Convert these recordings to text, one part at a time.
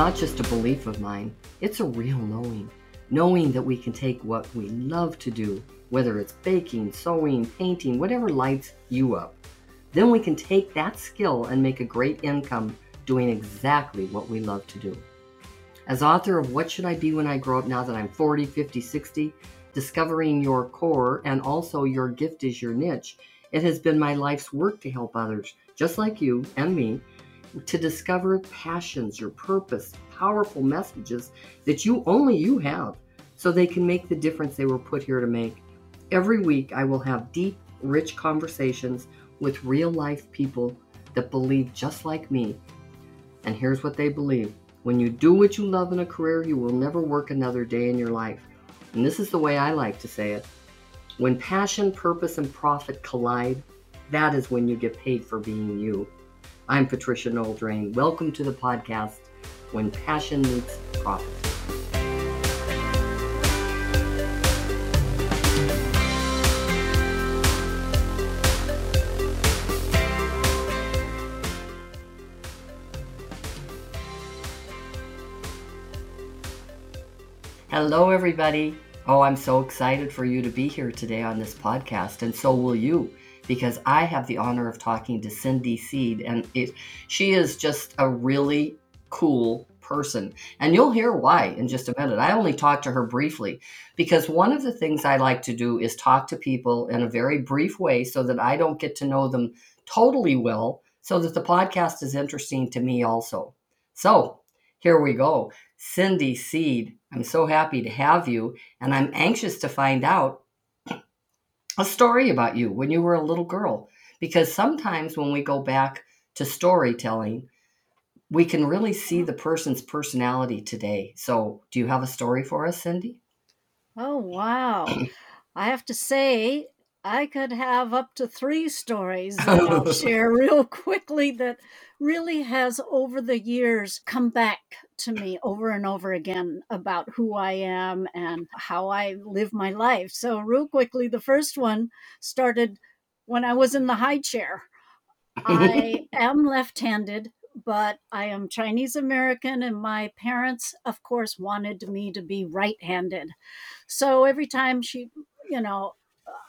not just a belief of mine, it's a real knowing. Knowing that we can take what we love to do, whether it's baking, sewing, painting, whatever lights you up. Then we can take that skill and make a great income doing exactly what we love to do. As author of What Should I Be When I Grow Up Now That I'm 40, 50, 60, discovering your core and also your gift is your niche, it has been my life's work to help others, just like you and me, to discover passions, your purpose, powerful messages that you only you have so they can make the difference they were put here to make. Every week I will have deep, rich conversations with real life people that believe just like me. And here's what they believe. When you do what you love in a career, you will never work another day in your life. And this is the way I like to say it. When passion, purpose, and profit collide, that is when you get paid for being you. I'm Patricia Noel Drain. Welcome to the podcast, When Passion Meets Profit. Hello, everybody. Oh, I'm so excited for you to be here today on this podcast, and so will you because I have the honor of talking to Cindy Seed, and it, she is just a really cool person. And you'll hear why in just a minute. I only talked to her briefly because one of the things I like to do is talk to people in a very brief way so that I don't get to know them totally well, so that the podcast is interesting to me also. So here we go. Cindy Seed, I'm so happy to have you, and I'm anxious to find out a story about you when you were a little girl. Because sometimes when we go back to storytelling, we can really see the person's personality today. So, do you have a story for us, Cindy? Oh, wow. I have to say, I could have up to three stories that I'll share real quickly that really has over the years come back to me over and over again about who I am and how I live my life. So, real quickly, the first one started when I was in the high chair. I am left handed, but I am Chinese American, and my parents, of course, wanted me to be right handed. So, every time she, you know,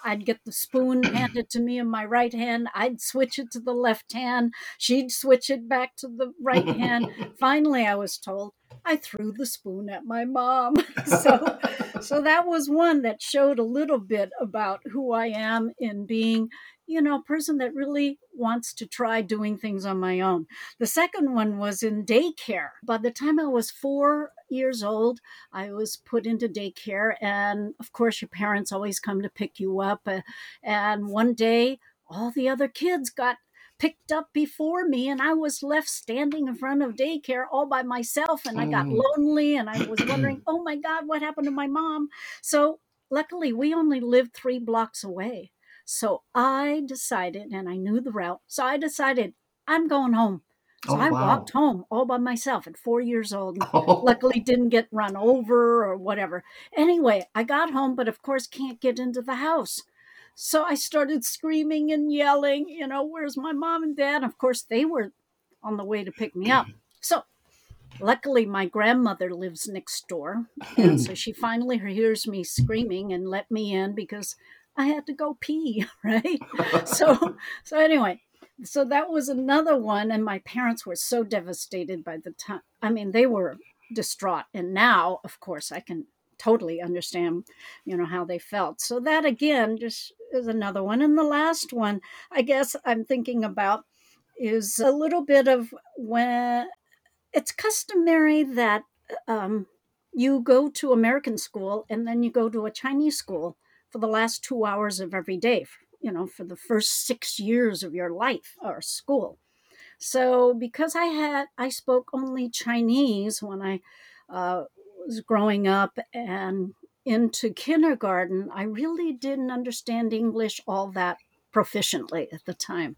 I'd get the spoon handed to me in my right hand. I'd switch it to the left hand. She'd switch it back to the right hand. Finally, I was told I threw the spoon at my mom. so, so that was one that showed a little bit about who I am in being, you know, a person that really wants to try doing things on my own. The second one was in daycare. By the time I was four years old, I was put into daycare. And of course, your parents always come to pick you up. Uh, and one day, all the other kids got picked up before me and I was left standing in front of daycare all by myself and I got mm. lonely and I was wondering, "Oh my god, what happened to my mom?" So, luckily we only lived 3 blocks away. So, I decided and I knew the route. So, I decided I'm going home. So oh, I wow. walked home all by myself at four years old. Oh. Luckily, didn't get run over or whatever. Anyway, I got home, but of course, can't get into the house. So I started screaming and yelling, you know, where's my mom and dad? Of course, they were on the way to pick me up. So luckily, my grandmother lives next door. And so she finally hears me screaming and let me in because I had to go pee, right? so, so anyway, so that was another one. And my parents were so devastated by the time. I mean, they were distraught. And now, of course, I can totally understand, you know, how they felt. So that again just is another one. And the last one, I guess I'm thinking about is a little bit of when it's customary that um, you go to American school and then you go to a Chinese school for the last two hours of every day, you know, for the first six years of your life or school. So because I had, I spoke only Chinese when I uh, was growing up and into kindergarten, I really didn't understand English all that proficiently at the time.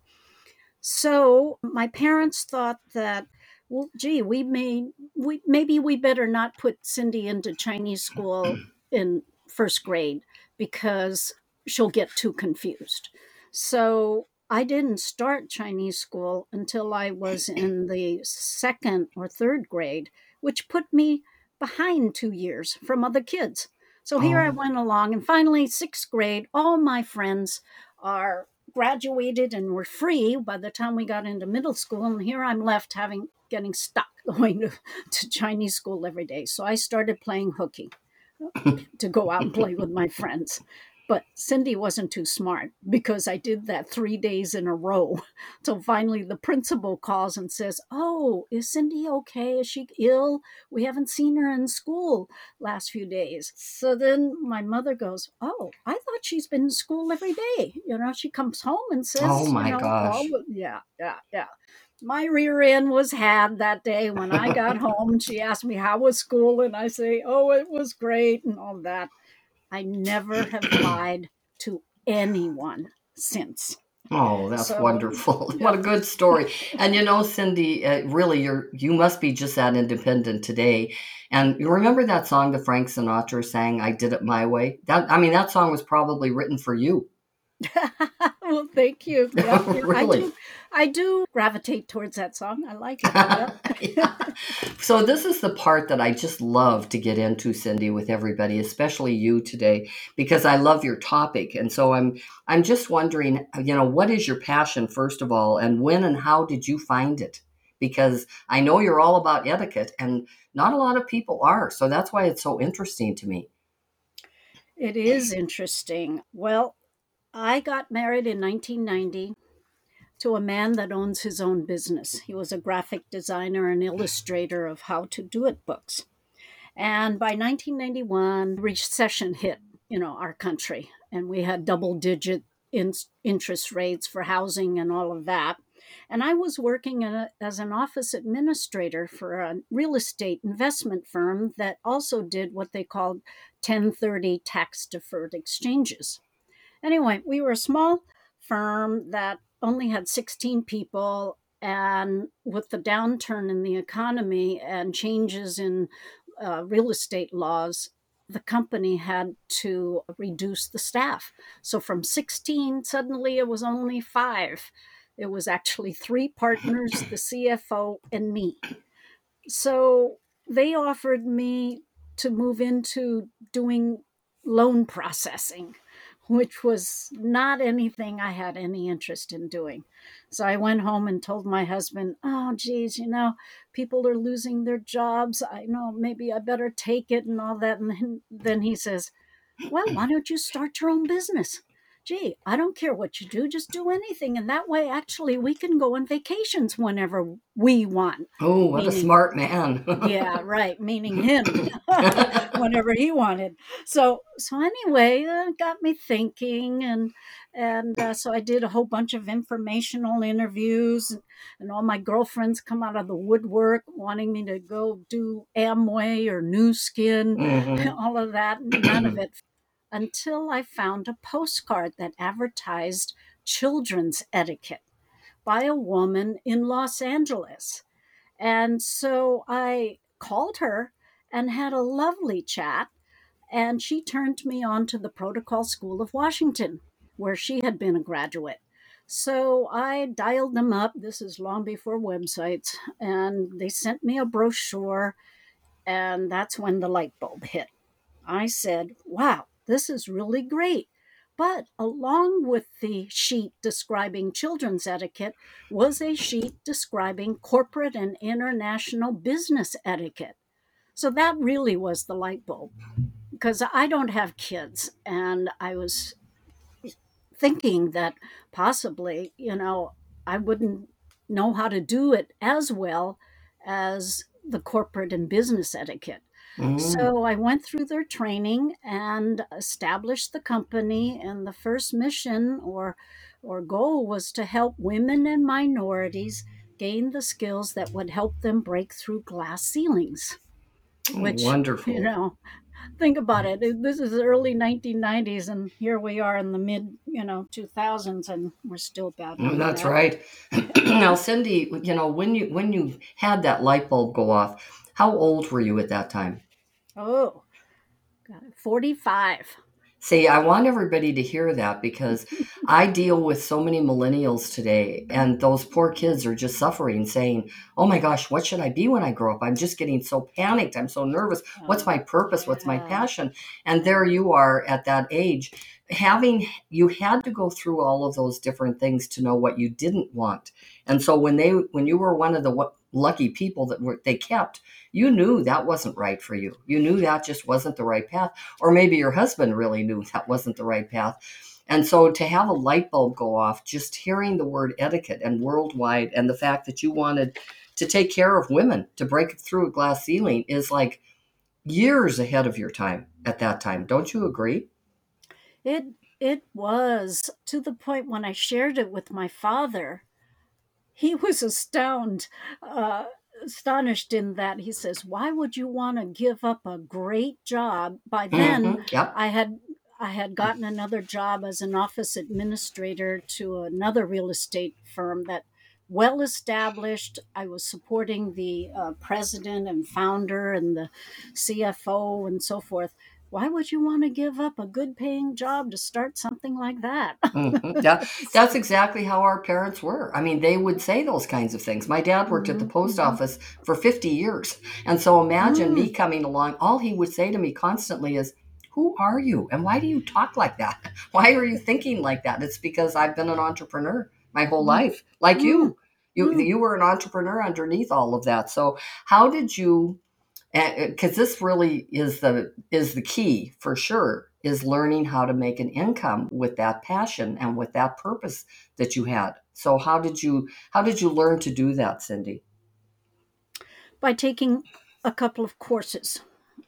So my parents thought that, well, gee, we may, we maybe we better not put Cindy into Chinese school in first grade because she'll get too confused. So I didn't start Chinese school until I was in the second or third grade which put me behind two years from other kids. So here I Oh, went along, and finally, sixth grade, all my friends are graduated and were free by the time we got into middle school. And here I'm left having getting stuck going to, to Chinese school every day. So I started playing hooky to go out and play with my friends. But Cindy wasn't too smart because I did that three days in a row. So finally, the principal calls and says, Oh, is Cindy okay? Is she ill? We haven't seen her in school last few days. So then my mother goes, Oh, I thought she's been in school every day. You know, she comes home and oh says, You my know, oh, gosh. oh, yeah, yeah, yeah. My rear end was had that day when I got home. And she asked me, How was school? And I say, Oh, it was great, and all that. I never have lied to anyone since. Oh, that's So, wonderful. What a good story. And you know, Cindy, uh, really, you're you must be just that independent today. And you remember that song that Frank Sinatra sang, "I Did It My Way." That I mean, that song was probably written for you. well, thank you. Yeah, yeah, I Really. do. I do gravitate towards that song. I like it. Yeah. So this is the part that I just love to get into, Cindy, with everybody, especially you today, because I love your topic. And so I'm I'm just wondering, you know, what is your passion first of all, and when and how did you find it? Because I know you're all about etiquette, and not a lot of people are. So that's why it's so interesting to me. It is interesting. Well, I got married in 1990 to a man that owns his own business. He was a graphic designer and illustrator of how to do it books. And by 1991, recession hit, you know, our country, and we had double digit in- interest rates for housing and all of that. And I was working a, as an office administrator for a real estate investment firm that also did what they called 1030 tax deferred exchanges. Anyway, we were a small firm that only had 16 people. And with the downturn in the economy and changes in uh, real estate laws, the company had to reduce the staff. So from 16, suddenly it was only five. It was actually three partners, the CFO, and me. So they offered me to move into doing loan processing, which was not anything I had any interest in doing. So I went home and told my husband, Oh, geez, you know, people are losing their jobs. I know maybe I better take it and all that. And then, then he says, Well, why don't you start your own business? Gee, I don't care what you do, just do anything. And that way, actually, we can go on vacations whenever we want. Oh, what a smart man. yeah, right, meaning him whenever he wanted. So, so anyway, uh, got me thinking, and and uh, so I did a whole bunch of informational interviews, and, and all my girlfriends come out of the woodwork wanting me to go do Amway or Nu Skin, hmm all of that. None of it until I found a postcard that advertised children's etiquette by a woman in Los Angeles. And so I called her and had a lovely chat. And she turned me on to the Protocol School of Washington, where she had been a graduate. So I dialed them up. This is long before websites. And they sent me a brochure. And that's when the light bulb hit. I said, wow, this is really great. But along with the sheet describing children's etiquette was a sheet describing corporate and international business etiquette. So that really was the light bulb because I don't have kids. And I was thinking that possibly, you know, I wouldn't know how to do it as well as the corporate and business etiquette. Mm. So I went through their training and established the company. And the first mission or or goal was to help women and minorities gain the skills that would help them break through glass ceilings. Which you wonderful. know, think about it. This is the early 1990s, and here we are in the mid you know 2000s, and we're still Mm, battling That's that. right. Now, Cindy, you know, when you when you had that light bulb go off, how old were you at that time? Oh, God, 45. See, I want everybody to hear that because mm-hmm. I deal with so many millennials today, and those poor kids are just suffering, saying, Oh my gosh, what should I be when I grow up? I'm just getting so panicked. I'm so nervous. What's my oh, purpose? What's my passion? And there you are at that age. Having you had to go through all of those different things to know what you didn't want. And so when they when you were one of the lucky people that were they kept, you knew that wasn't right for you. You knew that just wasn't the right path or maybe your husband really knew that wasn't the right path. And so to have a light bulb go off, just hearing the word etiquette and worldwide, and the fact that you wanted to take care of women, to break through a glass ceiling, is like years ahead of your time at that time. Don't you agree? It it was to the point when I shared it with my father, he was astounded, uh, astonished in that he says, "Why would you want to give up a great job?" By then, Mhm. Yep. I had I had gotten another job as an office administrator to another real estate firm that well established. I was supporting the uh, president and founder and the CFO and so forth. Why would you want to give up a good paying job to start something like that? Mhm. That, that's exactly how our parents were. I mean, they would say those kinds of things. My dad worked at the Mhm, post mhm. office for 50 years. And so imagine Mm. me coming along. All he would say to me constantly is, Who are you? And why do you talk like that? Why are you thinking like that? It's because I've been an entrepreneur my whole Mm. life, like you. You, Mm. you were an entrepreneur underneath all of that. So, how did you? Because uh, this really is the is the key for sure is learning how to make an income with that passion and with that purpose that you had. So, how did you how did you learn to do that, Cindy? By taking a couple of courses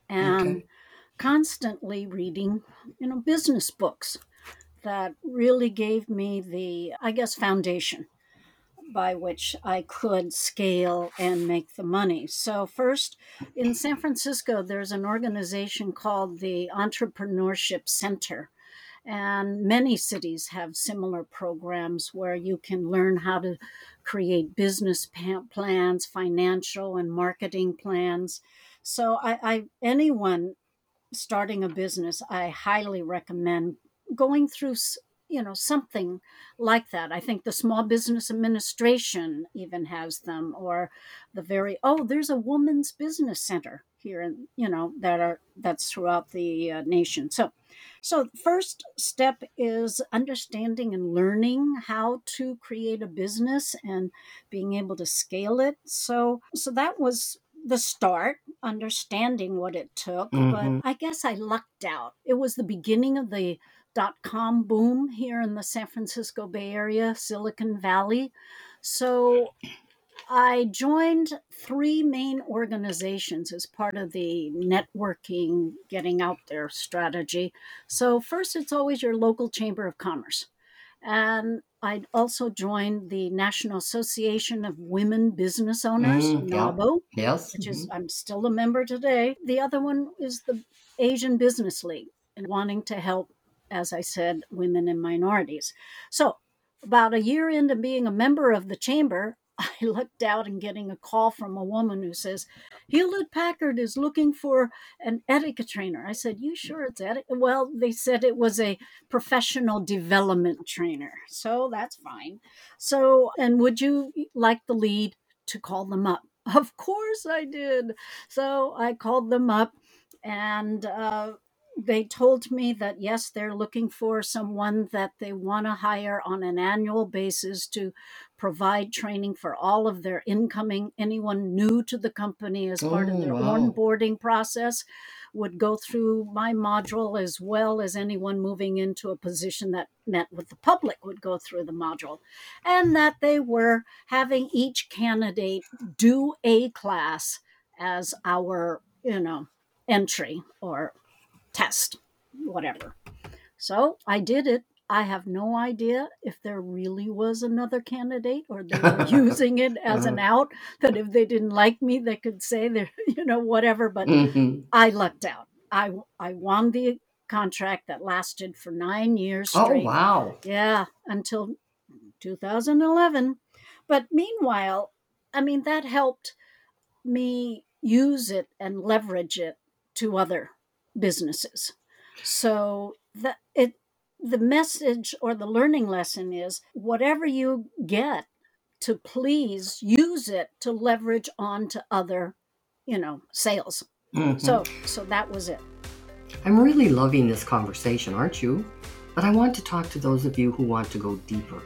and Okay. constantly reading, you know, business books that really gave me the, I guess, foundation by which I could scale and make the money. So, first, in San Francisco, there's an organization called the Entrepreneurship Center. And many cities have similar programs where you can learn how to create business plans, financial and marketing plans. So, I, I anyone starting a business, I highly recommend going through, you know, something like that. I think the Small Business Administration even has them, or the very oh, there's a woman's business center here, and you know that are that's throughout the uh, nation. So, so first step is understanding and learning how to create a business and being able to scale it. So, so that was the start understanding what it took, but hmm I guess I lucked out. It was the beginning of the dot com boom here in the San Francisco Bay Area, Silicon Valley. So I joined three main organizations as part of the networking, getting out there strategy. So, first, it's always your local chamber of commerce. And I also joined the National Association of Women Business Owners, Mm, yep. NAWBO, Yes. which is mhm. I'm still a member today. The other one is the Asian Business League and wanting to help, as I said, women and minorities. So about a year into being a member of the chamber, I looked out and getting a call from a woman who says, Hewlett Packard is looking for an etiquette trainer. I said, You sure it's etiquette? Well, they said it was a professional development trainer. So that's fine. So, and would you like the lead to call them up? Of course I did. So I called them up and uh, they told me that yes, they're looking for someone that they want to hire on an annual basis to provide training for all of their incoming, anyone new to the company as oh, part of Oh, their wow. onboarding process would go through my module as well as anyone moving into a position that met with the public would go through the module and that they were having each candidate do a class as our you know entry or test whatever so i did it i have no idea if there really was another candidate or they were using it as an Uh, out that if they didn't like me they could say they're you know whatever but mhm. i lucked out i i won the contract that lasted for nine years straight. Oh, wow. yeah until 2011 but meanwhile i mean that helped me use it and leverage it to other businesses. So the it the message or the learning lesson is whatever you get to please use it to leverage on to other you know sales Mhm. so so that was it I'm really loving this conversation, aren't you? But I want to talk to those of you who want to go deeper.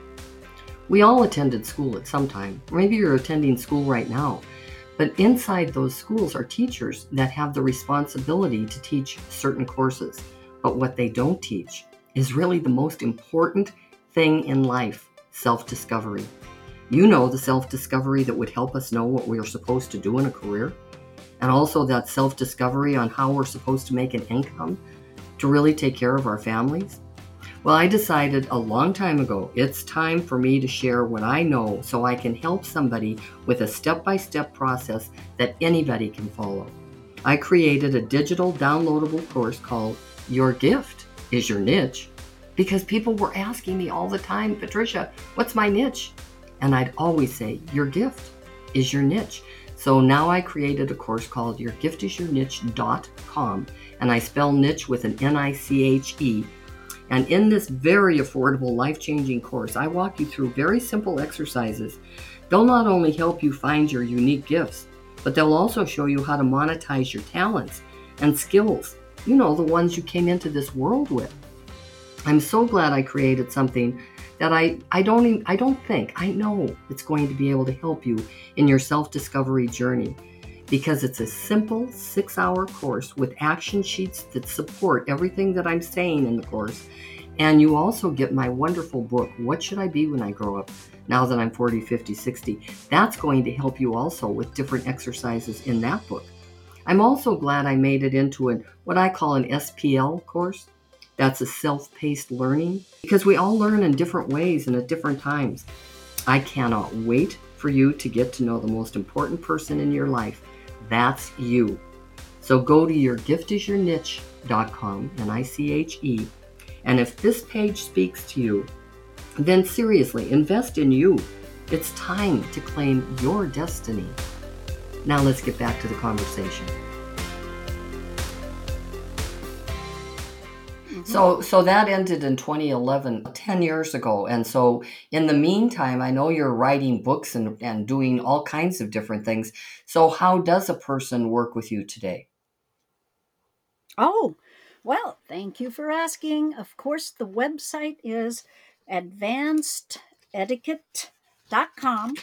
We all attended school at some time. Maybe you're attending school right now. But inside those schools are teachers that have the responsibility to teach certain courses. But what they don't teach is really the most important thing in life self discovery. You know the self discovery that would help us know what we are supposed to do in a career, and also that self discovery on how we're supposed to make an income to really take care of our families. Well, I decided a long time ago it's time for me to share what I know so I can help somebody with a step by step process that anybody can follow. I created a digital downloadable course called Your Gift is Your Niche because people were asking me all the time, Patricia, what's my niche? And I'd always say, Your gift is your niche. So now I created a course called YourGiftIsYourNiche.com, and I spell niche with an N I C H E. And in this very affordable, life changing course, I walk you through very simple exercises. They'll not only help you find your unique gifts, but they'll also show you how to monetize your talents and skills. You know, the ones you came into this world with. I'm so glad I created something that I, I don't even, I don't think I know it's going to be able to help you in your self-discovery journey because it's a simple 6-hour course with action sheets that support everything that I'm saying in the course and you also get my wonderful book What Should I Be When I Grow Up now that I'm 40, 50, 60. That's going to help you also with different exercises in that book. I'm also glad I made it into an what I call an SPL course. That's a self-paced learning because we all learn in different ways and at different times. I cannot wait for you to get to know the most important person in your life. That's you. So go to yourgiftisyourniche.com, N I C H E, and if this page speaks to you, then seriously invest in you. It's time to claim your destiny. Now let's get back to the conversation. So, so that ended in 2011, 10 years ago. And so, in the meantime, I know you're writing books and, and doing all kinds of different things. So, how does a person work with you today? Oh, well, thank you for asking. Of course, the website is advancedetiquette.com.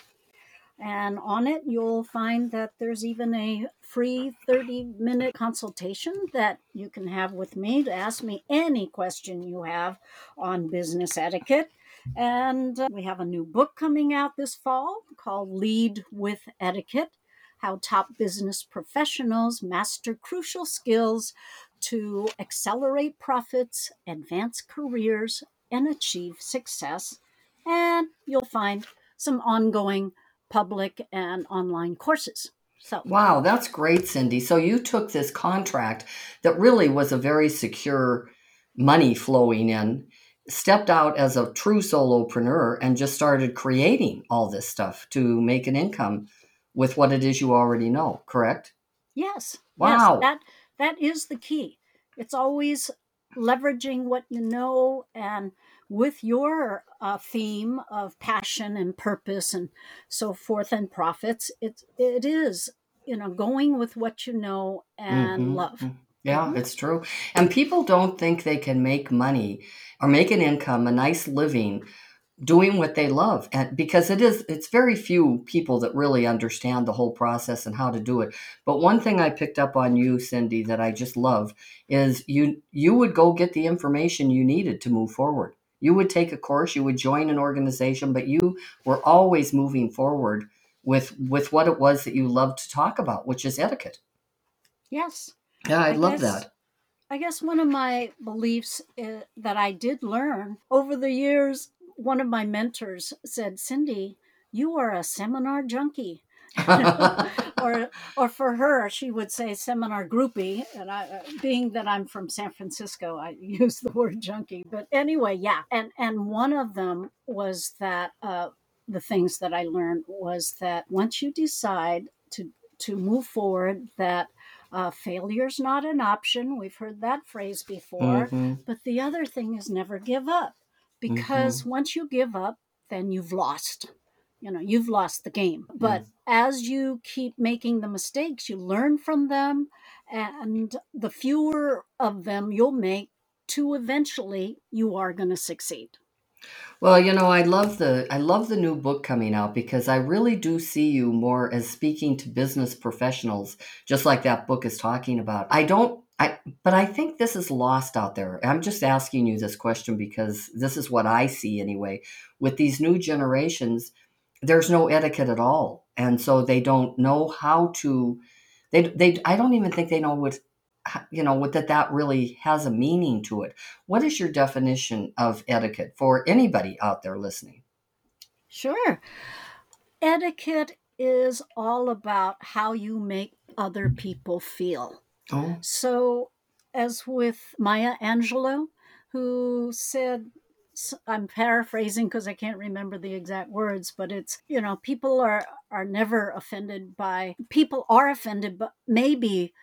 And on it, you'll find that there's even a free 30 minute consultation that you can have with me to ask me any question you have on business etiquette. And uh, we have a new book coming out this fall called Lead with Etiquette How Top Business Professionals Master Crucial Skills to Accelerate Profits, Advance Careers, and Achieve Success. And you'll find some ongoing public and online courses. So, Wow, that's great, Cindy. So, you took this contract that really was a very secure money flowing in, stepped out as a true solopreneur, and just started creating all this stuff to make an income with what it is you already know, correct? yes, Wow. yes, that that is the key. It's always leveraging what you know and with your uh, theme of passion and purpose and so forth and profits it it is you know going with what you know and Mhm, love mm. Yeah, it's true. And people don't think they can make money or make an income, a nice living doing what they love and because it is it's very few people that really understand the whole process and how to do it but one thing i picked up on you cindy that i just love is you you would go get the information you needed to move forward you would take a course you would join an organization but you were always moving forward with with what it was that you loved to talk about which is etiquette. Yes. Yeah i, I love guess- that. I guess one of my beliefs uh, that I did learn over the years, one of my mentors said, Cindy, you are a seminar junkie. or, or for her, she would say seminar groupie. And I, uh, being that I'm from San Francisco, I use the word junkie. But anyway, yeah. And and one of them was that uh, the things that I learned was that once you decide to to move forward, that Uh, failure's not an option. We've heard that phrase before. Mm-hmm. But the other thing is never give up because once you give up, then you've lost. You know, you've lost the game. But mm. as you keep making the mistakes, you learn from them, and the fewer of them you'll make, to eventually you are going to succeed. Well, you know, I love the I love the new book coming out because I really do see you more as speaking to business professionals, just like that book is talking about. I don't I but I think this is lost out there. I'm just asking you this question because this is what I see anyway. With these new generations, there's no etiquette at all. And so they don't know how to they they I don't even think they know what you know what that that really has a meaning to it what is your definition of etiquette for anybody out there listening Sure. Etiquette is all about how you make other people feel. oh So, as with Maya Angelou, who said, I'm paraphrasing because I can't remember the exact words, but it's you know people are are never offended by people are offended, but maybe,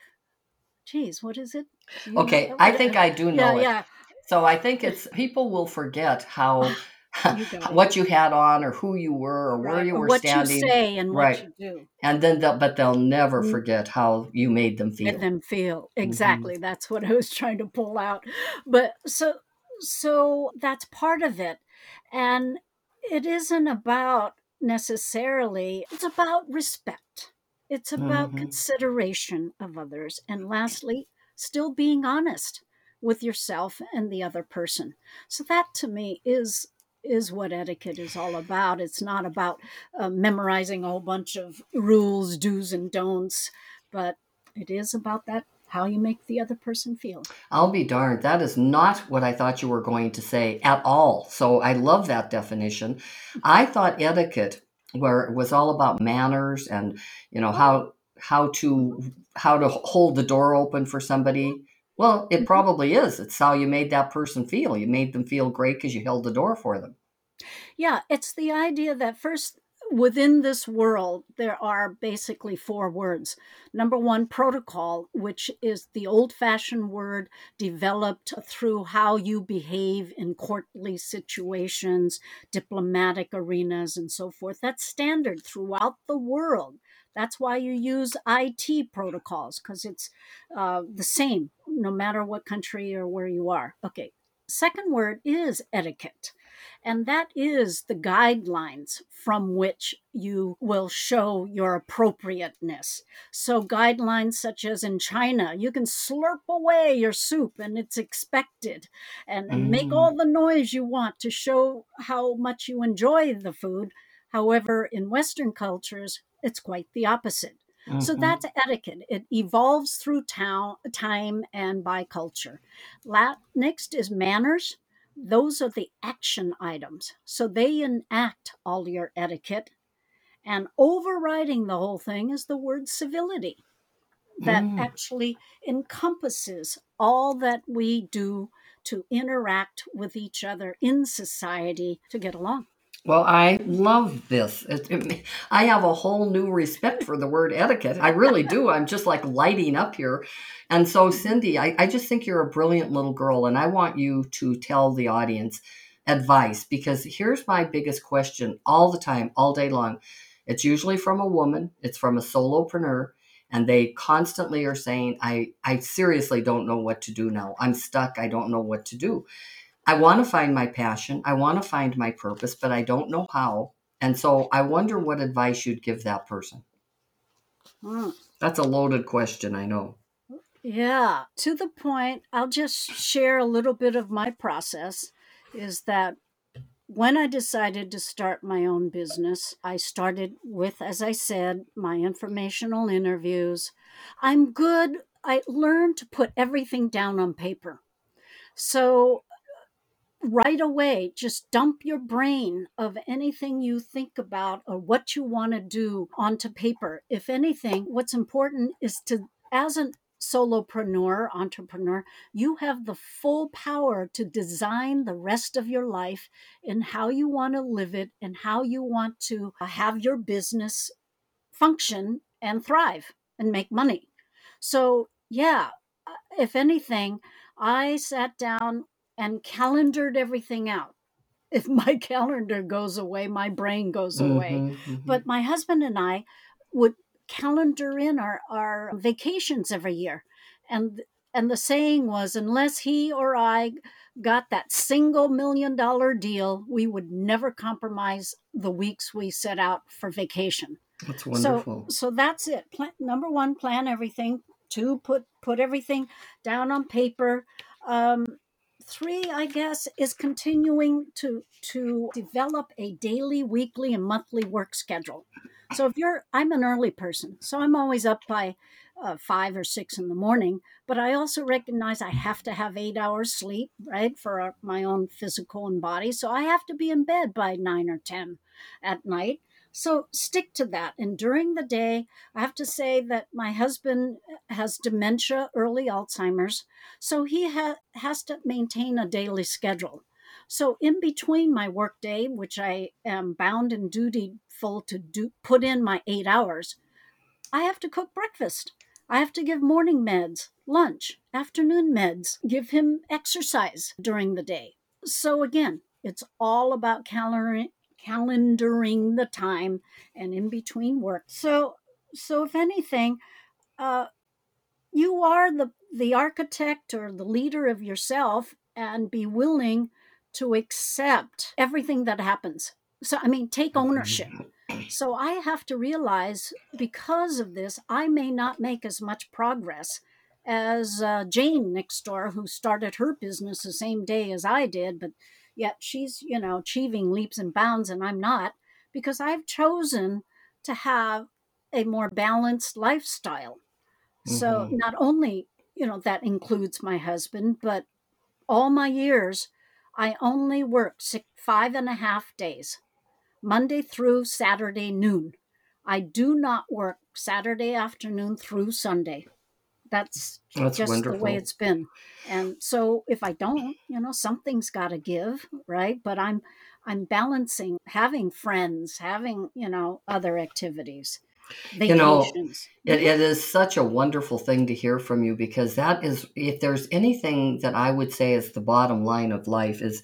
geez, what is it? You know- okay i think i do know yeah, it yeah. so i think it's people will forget how You what you had on or who you were or where right, you were what standing you say and Right. what you do. and then they'll but they'll never Mm. forget how you made them feel Let them feel Mm-hmm. exactly. That's what I was trying to pull out. But so so that's part of it, and it isn't about necessarily. It's about respect. It's about Mhm. consideration of others, and lastly, still being honest with yourself and the other person. So that to me is is what etiquette is all about. It's not about uh, memorizing a whole bunch of rules, do's and don'ts, but it is about that how you make the other person feel. I'll be darned. That is not what I thought you were going to say at all. So I love that definition. I thought etiquette where it was all about manners and you know how how to how to hold the door open for somebody. Well, it Mhm. probably is. It's how you made that person feel. You made them feel great because you held the door for them. Yeah, it's the idea that first within this world there are basically four words. Number 1 protocol, which is the old-fashioned word developed through how you behave in courtly situations, diplomatic arenas and so forth. That's standard throughout the world. That's why you use IT protocols because it's uh, the same no matter what country or where you are. Okay. Second word is etiquette. And that is the guidelines from which you will show your appropriateness. So, guidelines such as in China, you can slurp away your soup and it's expected, and, and make Mm. all the noise you want to show how much you enjoy the food. However, in Western cultures, it's quite the opposite. So Mhm. that's etiquette. It evolves through town, time and by culture. La- next is manners. Those are the action items. So they enact all your etiquette. And overriding the whole thing is the word civility that Mm. actually encompasses all that we do to interact with each other in society to get along. Well, I love this. It, it- I have a whole new respect for the word etiquette. I really do. I'm just like lighting up here. And so, Cindy, I, I just think you're a brilliant little girl, and I want you to tell the audience advice because here's my biggest question all the time, all day long. It's usually from a woman, it's from a solopreneur, and they constantly are saying, I, I seriously don't know what to do now. I'm stuck. I don't know what to do. I want to find my passion. I want to find my purpose, but I don't know how. And so I wonder what advice you'd give that person. Hmm. That's a loaded question, I know. Yeah, to the point, I'll just share a little bit of my process is that when I decided to start my own business, I started with, as I said, my informational interviews. I'm good. I learned to put everything down on paper. So, right away, just dump your brain of anything you think about or what you want to do onto paper. If anything, what's important is to, as an solopreneur, entrepreneur, you have the full power to design the rest of your life and how you want to live it and how you want to have your business function and thrive and make money. So, yeah, uh, if anything, I sat down and calendared everything out. If my calendar goes away, my brain goes away. Mhm, mhm. But my husband and I would calendar in our, our vacations every year. And and the saying was unless he or I got that single million dollar deal, we would never compromise the weeks we set out for vacation. that's wonderful. So so that's it. Plan, number one, plan everything. Two, put put everything down on paper. Um, three, I guess, is continuing to to develop a daily, weekly, and monthly work schedule. So if you're, I'm an early person, so I'm always up by uh, five or six in the morning. But I also recognize I have to have eight hours sleep, right, for uh, my own physical and body. So I have to be in bed by nine or ten at night. So stick to that. And during the day, I have to say that my husband has dementia, early Alzheimer's. So he ha- has to maintain a daily schedule. So in between my workday, which I am bound and dutiful to do, put in my eight hours, I have to cook breakfast. I have to give morning meds, lunch, afternoon meds, give him exercise during the day. So again, it's all about calendaring, calendaring the time and in between work. So, so if anything, uh, you are the the architect or the leader of yourself, and be willing to accept everything that happens. So, I mean, take ownership. So I have to realize because of this, I may not make as much progress as uh, Jane next door, who started her business the same day as I did, but yet she's, you know, achieving leaps and bounds and I'm not because I've chosen to have a more balanced lifestyle. So Mhm. not only, you know, that includes my husband, but all my years, I only worked six, five and a half days. Monday through Saturday noon. I do not work Saturday afternoon through Sunday. That's That's just wonderful. the way it's been. And so if I don't, you know, something's got to give, right? But I'm I'm balancing having friends, having, you know, other activities, You know. It, it is such a wonderful thing to hear from you because that is, if there's anything that I would say is the bottom line of life, is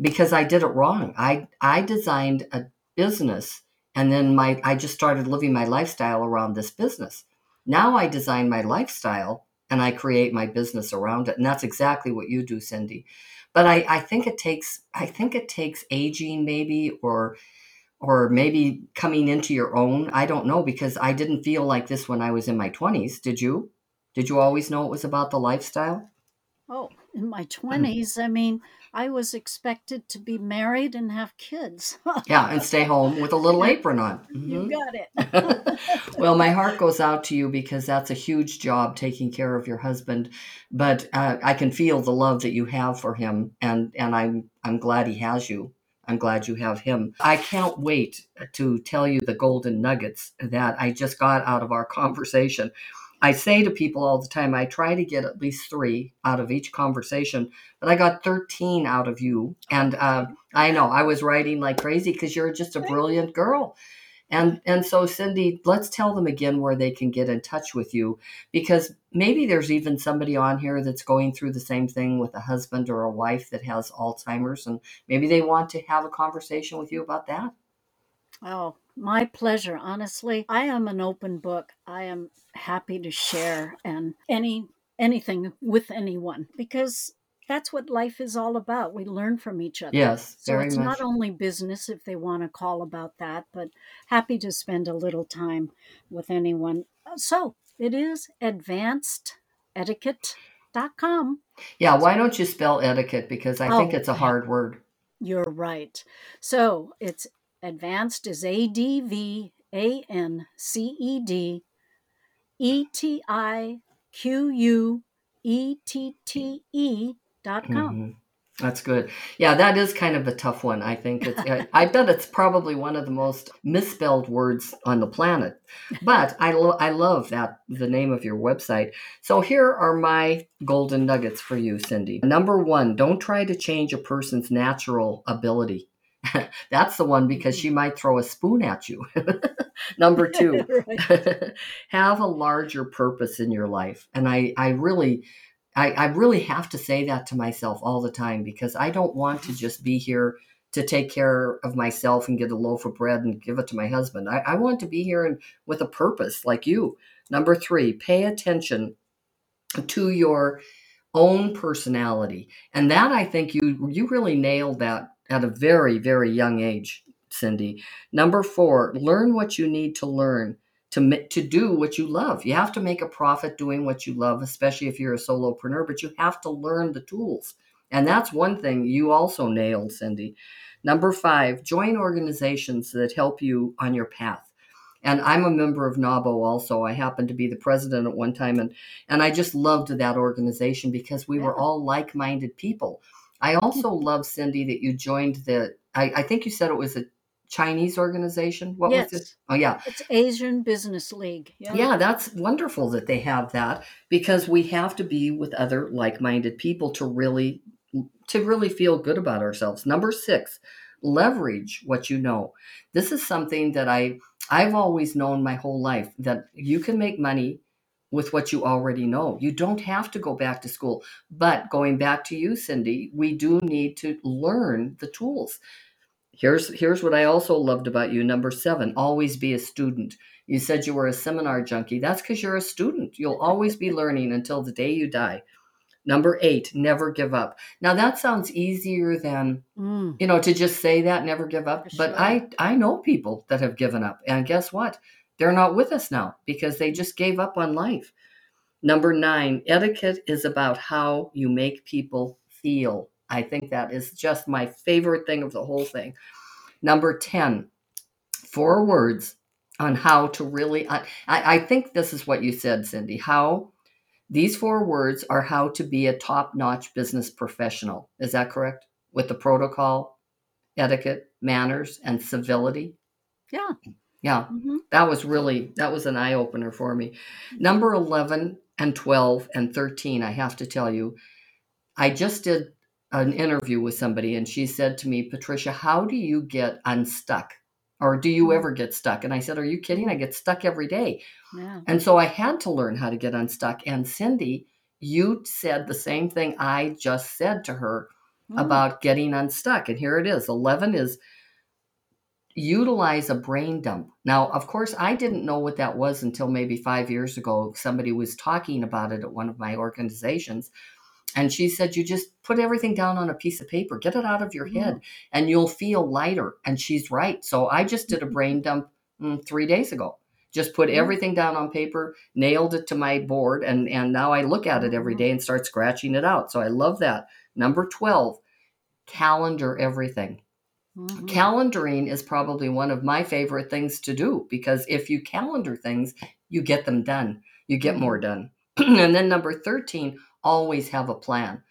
because I did it wrong. I I designed a business and then my I just started living my lifestyle around this business. Now I design my lifestyle and I create my business around it. And that's exactly what you do, Cindy. But I, I think it takes I think it takes aging maybe or or maybe coming into your own. I don't know because I didn't feel like this when I was in my 20s. Did you? Did you always know it was about the lifestyle? Oh, in my mm. 20s, I mean, I was expected to be married and have kids. Yeah, and stay home with a little apron on. you Mhm. got it. well, my heart goes out to you because that's a huge job taking care of your husband. But uh, I can feel the love that you have for him, and and I'm I'm glad he has you. I'm glad you have him. I can't wait to tell you the golden nuggets that I just got out of our conversation. I say to people all the time, I try to get at least three out of each conversation, but I got 13 out of you. And uh, I know I was writing like crazy because you're just a brilliant girl. And and so Cindy, let's tell them again where they can get in touch with you because maybe there's even somebody on here that's going through the same thing with a husband or a wife that has Alzheimer's and maybe they want to have a conversation with you about that. Oh, my pleasure. Honestly, I am an open book. I am happy to share and any anything with anyone because that's what life is all about. We learn from each other. Yes, So it's much. not only business if they want to call about that, but happy to spend a little time with anyone. So it is advancedetiquette.com. Yeah, why don't you spell etiquette because I think Oh, it's a hard word. You're right. So it's advanced is A D V A N C E D E T I Q U E T T E dot com. Mhm. That's good. Yeah, that is kind of a tough one. I think it's. I I bet it's probably one of the most misspelled words on the planet. But I lo- I love that the name of your website. So here are my golden nuggets for you, Cindy. Number one, don't try to change a person's natural ability. That's the one because she mm-hmm. might throw a spoon at you. Number two, have a larger purpose in your life. And I, I really, I, I really have to say that to myself all the time because I don't want to just be here to take care of myself and get a loaf of bread and give it to my husband. I, I want to be here and with a purpose like you. Number three, pay attention to your own personality. And that I think you you really nailed that at a very, very young age, Syndi. Number four, learn what you need to learn to to do what you love. You have to make a profit doing what you love, especially if you're a solopreneur, but you have to learn the tools. And that's one thing you also nailed, Syndi. Number five, join organizations that help you on your path. And I'm a member of NAWBO also. I happened to be the president at one time, and, and I just loved that organization because we were all like minded people. I also love, Syndi, that you joined the, I, I think you said it was a Chinese organization. What was it? Oh, yeah. It's Asian Business League. Yeah. Yeah, that's wonderful that they have that because we have to be with other like-minded people to really to really feel good about ourselves. Number 6, leverage what you know. This is something that I I've always known my whole life that you can make money with what you already know. You don't have to go back to school. But going back to you, Syndi, we do need to learn the tools. Here's here's what I also loved about you. Number 7, always be a student. You said you were a seminar junkie. That's because you're a student. You'll always be learning until the day you die. Number eight, never give up. Now that sounds easier than Mm, you know to just say that, never give up. For But sure. I I know people that have given up, and guess what? They're not with us now because they just gave up on life. Number nine, etiquette is about how you make people feel. I think that is just my favorite thing of the whole thing. Number 10, four words on how to really. I, I think this is what you said, Syndi. How these four words are how to be a top notch business professional. Is that correct? With the protocol, etiquette, manners, and civility. yeah. Yeah, mhm. that was really that was an eye opener for me. Number 11 and 12 and 13, I have to tell you, I just did an interview with somebody and she said to me, "Patricia, how do you get unstuck?" Or do you ever get stuck? And I said, Are you kidding? I get stuck every day. Yeah. And so I had to learn how to get unstuck. And Syndi, you said the same thing I just said to her Mm, about getting unstuck. And here it is 11 is utilize a brain dump. Now, of course, I didn't know what that was until maybe five years ago. Somebody was talking about it at one of my organizations. And she said, You just put everything down on a piece of paper, get it out of your head, mm-hmm. and you'll feel lighter. And she's right. So I just did a mm-hmm. brain dump mm, three days ago. Just put everything down on paper, nailed it to my board, and, and now I look at it every mm-hmm. day and start scratching it out. So I love that. Number 12, calendar everything. Mhm. Calendaring is probably one of my favorite things to do because if you calendar things, you get them done. You get more done. and then number 13, always have a plan.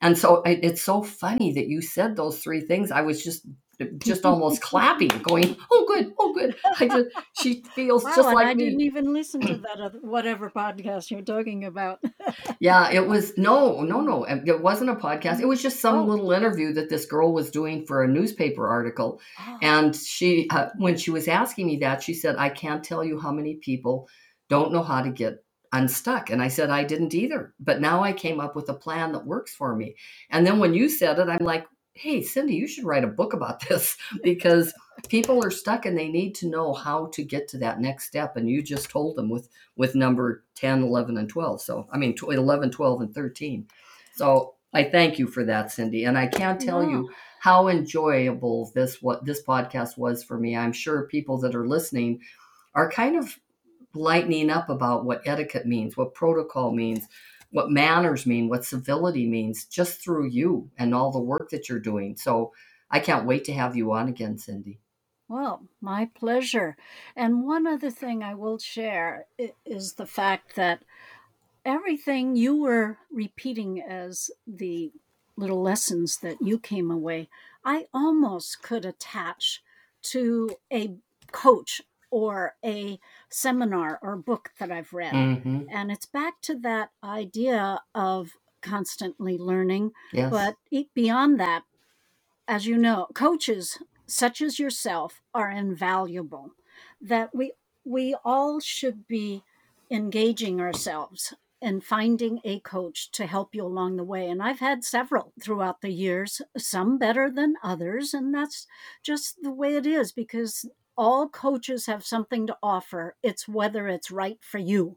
And so it's so funny that you said those three things. I was just just almost clapping, going, "Oh, good, oh, good." I just she feels Wow, just and like I me. didn't even listen to that other, whatever podcast you're talking about. Yeah, it was no, no, no. It wasn't a podcast. It was just some Oh. little interview that this girl was doing for a newspaper article. Oh, And she, uh, when she was asking me that, she said, I can't tell you how many people don't know how to get unstuck. And I said, I didn't either. But now I came up with a plan that works for me. And then when you said it, I'm like, hey, Syndi, you should write a book about this because people are stuck and they need to know how to get to that next step. And you just told them with, with number 10, 11, and 12. So, I mean, tw- 11, 12, and 13. So I thank you for that, Syndi. And I can't tell Wow. you how enjoyable this what this podcast was for me. I'm sure people that are listening are kind of lightening up about what etiquette means, what protocol means, what manners mean, what civility means, just through you and all the work that you're doing. So I can't wait to have you on again, Syndi. Well, my pleasure. And one other thing I will share is the fact that everything you were repeating as the little lessons that you came away, I almost could attach to a coach or a seminar or book that I've read. hmm And it's back to that idea of constantly learning. Yes. But beyond that, as you know, coaches such as yourself, are invaluable. That we we all should be engaging ourselves and finding a coach to help you along the way. And I've had several throughout the years, some better than others. And that's just the way it is because all coaches have something to offer. It's whether it's right for you.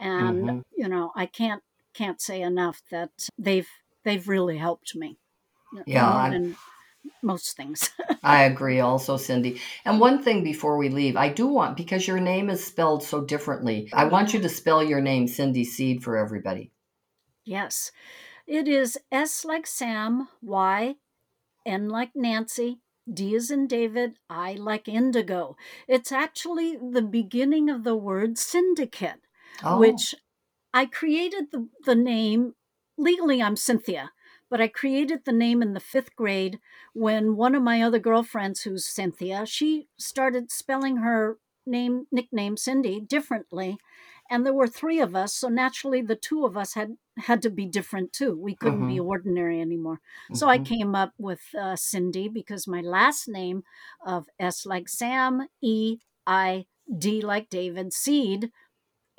And, mm-hmm. you know, I can't can't say enough that they've they've really helped me. Yeah. And most things. I agree also, Syndi. And one thing before we leave, I do want, because your name is spelled so differently, I want you to spell your name, Syndi Seid, for everybody. Yes. It is S like Sam, Y, N like Nancy, D is in David, I like indigo. It's actually the beginning of the word syndicate, oh. which I created the, the name. Legally, I'm Cynthia but I created the name in the fifth grade when one of my other girlfriends, who's Cynthia, she started spelling her name nickname Cindy differently, and there were three of us, so naturally the two of us had had to be different too. We couldn't mm-hmm. be ordinary anymore. Mm-hmm. So I mm-hmm. came up with uh, Syndi because my last name of S like Sam, E I D like David, Seid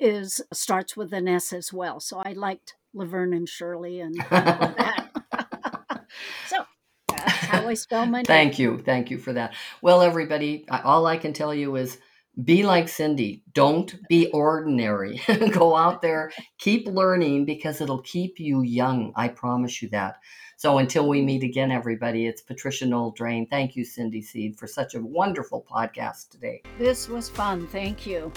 is starts with an S as well. So I liked Laverne and Shirley and that. so that's how I spell my name. Thank you. Thank you for that. Well, everybody, all I can tell you is be like Syndi. Don't be ordinary. Go out there, keep learning because it'll keep you young. I promise you that. So until we meet again, everybody, it's Patricia Noel Drain. Thank you, Syndi Seid, for such a wonderful podcast today. This was fun. Thank you.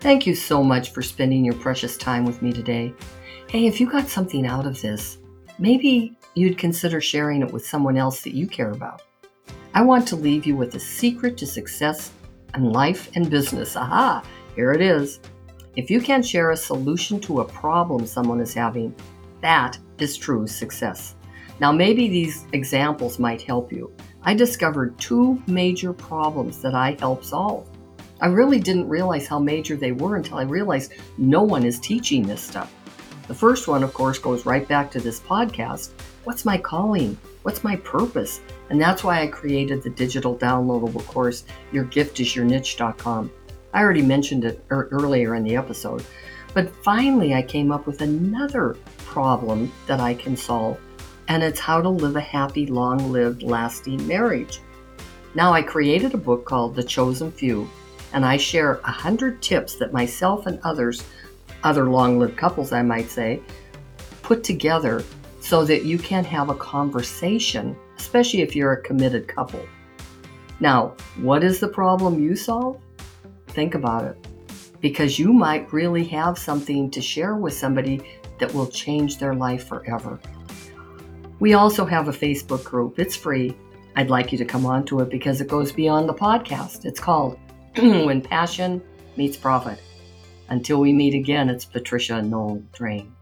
Thank you so much for spending your precious time with me today. Hey, if you got something out of this, maybe you'd consider sharing it with someone else that you care about. I want to leave you with a secret to success in life and business. Aha, here it is. If you can share a solution to a problem someone is having, that is true success. Now, maybe these examples might help you. I discovered two major problems that I help solve. I really didn't realize how major they were until I realized no one is teaching this stuff. The first one, of course, goes right back to this podcast. What's my calling? What's my purpose? And that's why I created the digital downloadable course, YourGiftIsYourNiche.com. I already mentioned it er- earlier in the episode. But finally, I came up with another problem that I can solve, and it's how to live a happy, long lived, lasting marriage. Now, I created a book called The Chosen Few and I share 100 tips that myself and others, other long lived couples, I might say, put together so that you can have a conversation, especially if you're a committed couple. Now, what is the problem you solve? Think about it because you might really have something to share with somebody that will change their life forever. We also have a Facebook group. It's free. I'd like you to come onto it because it goes beyond the podcast. It's called when passion meets profit. Until we meet again, it's Patricia Noel Drain.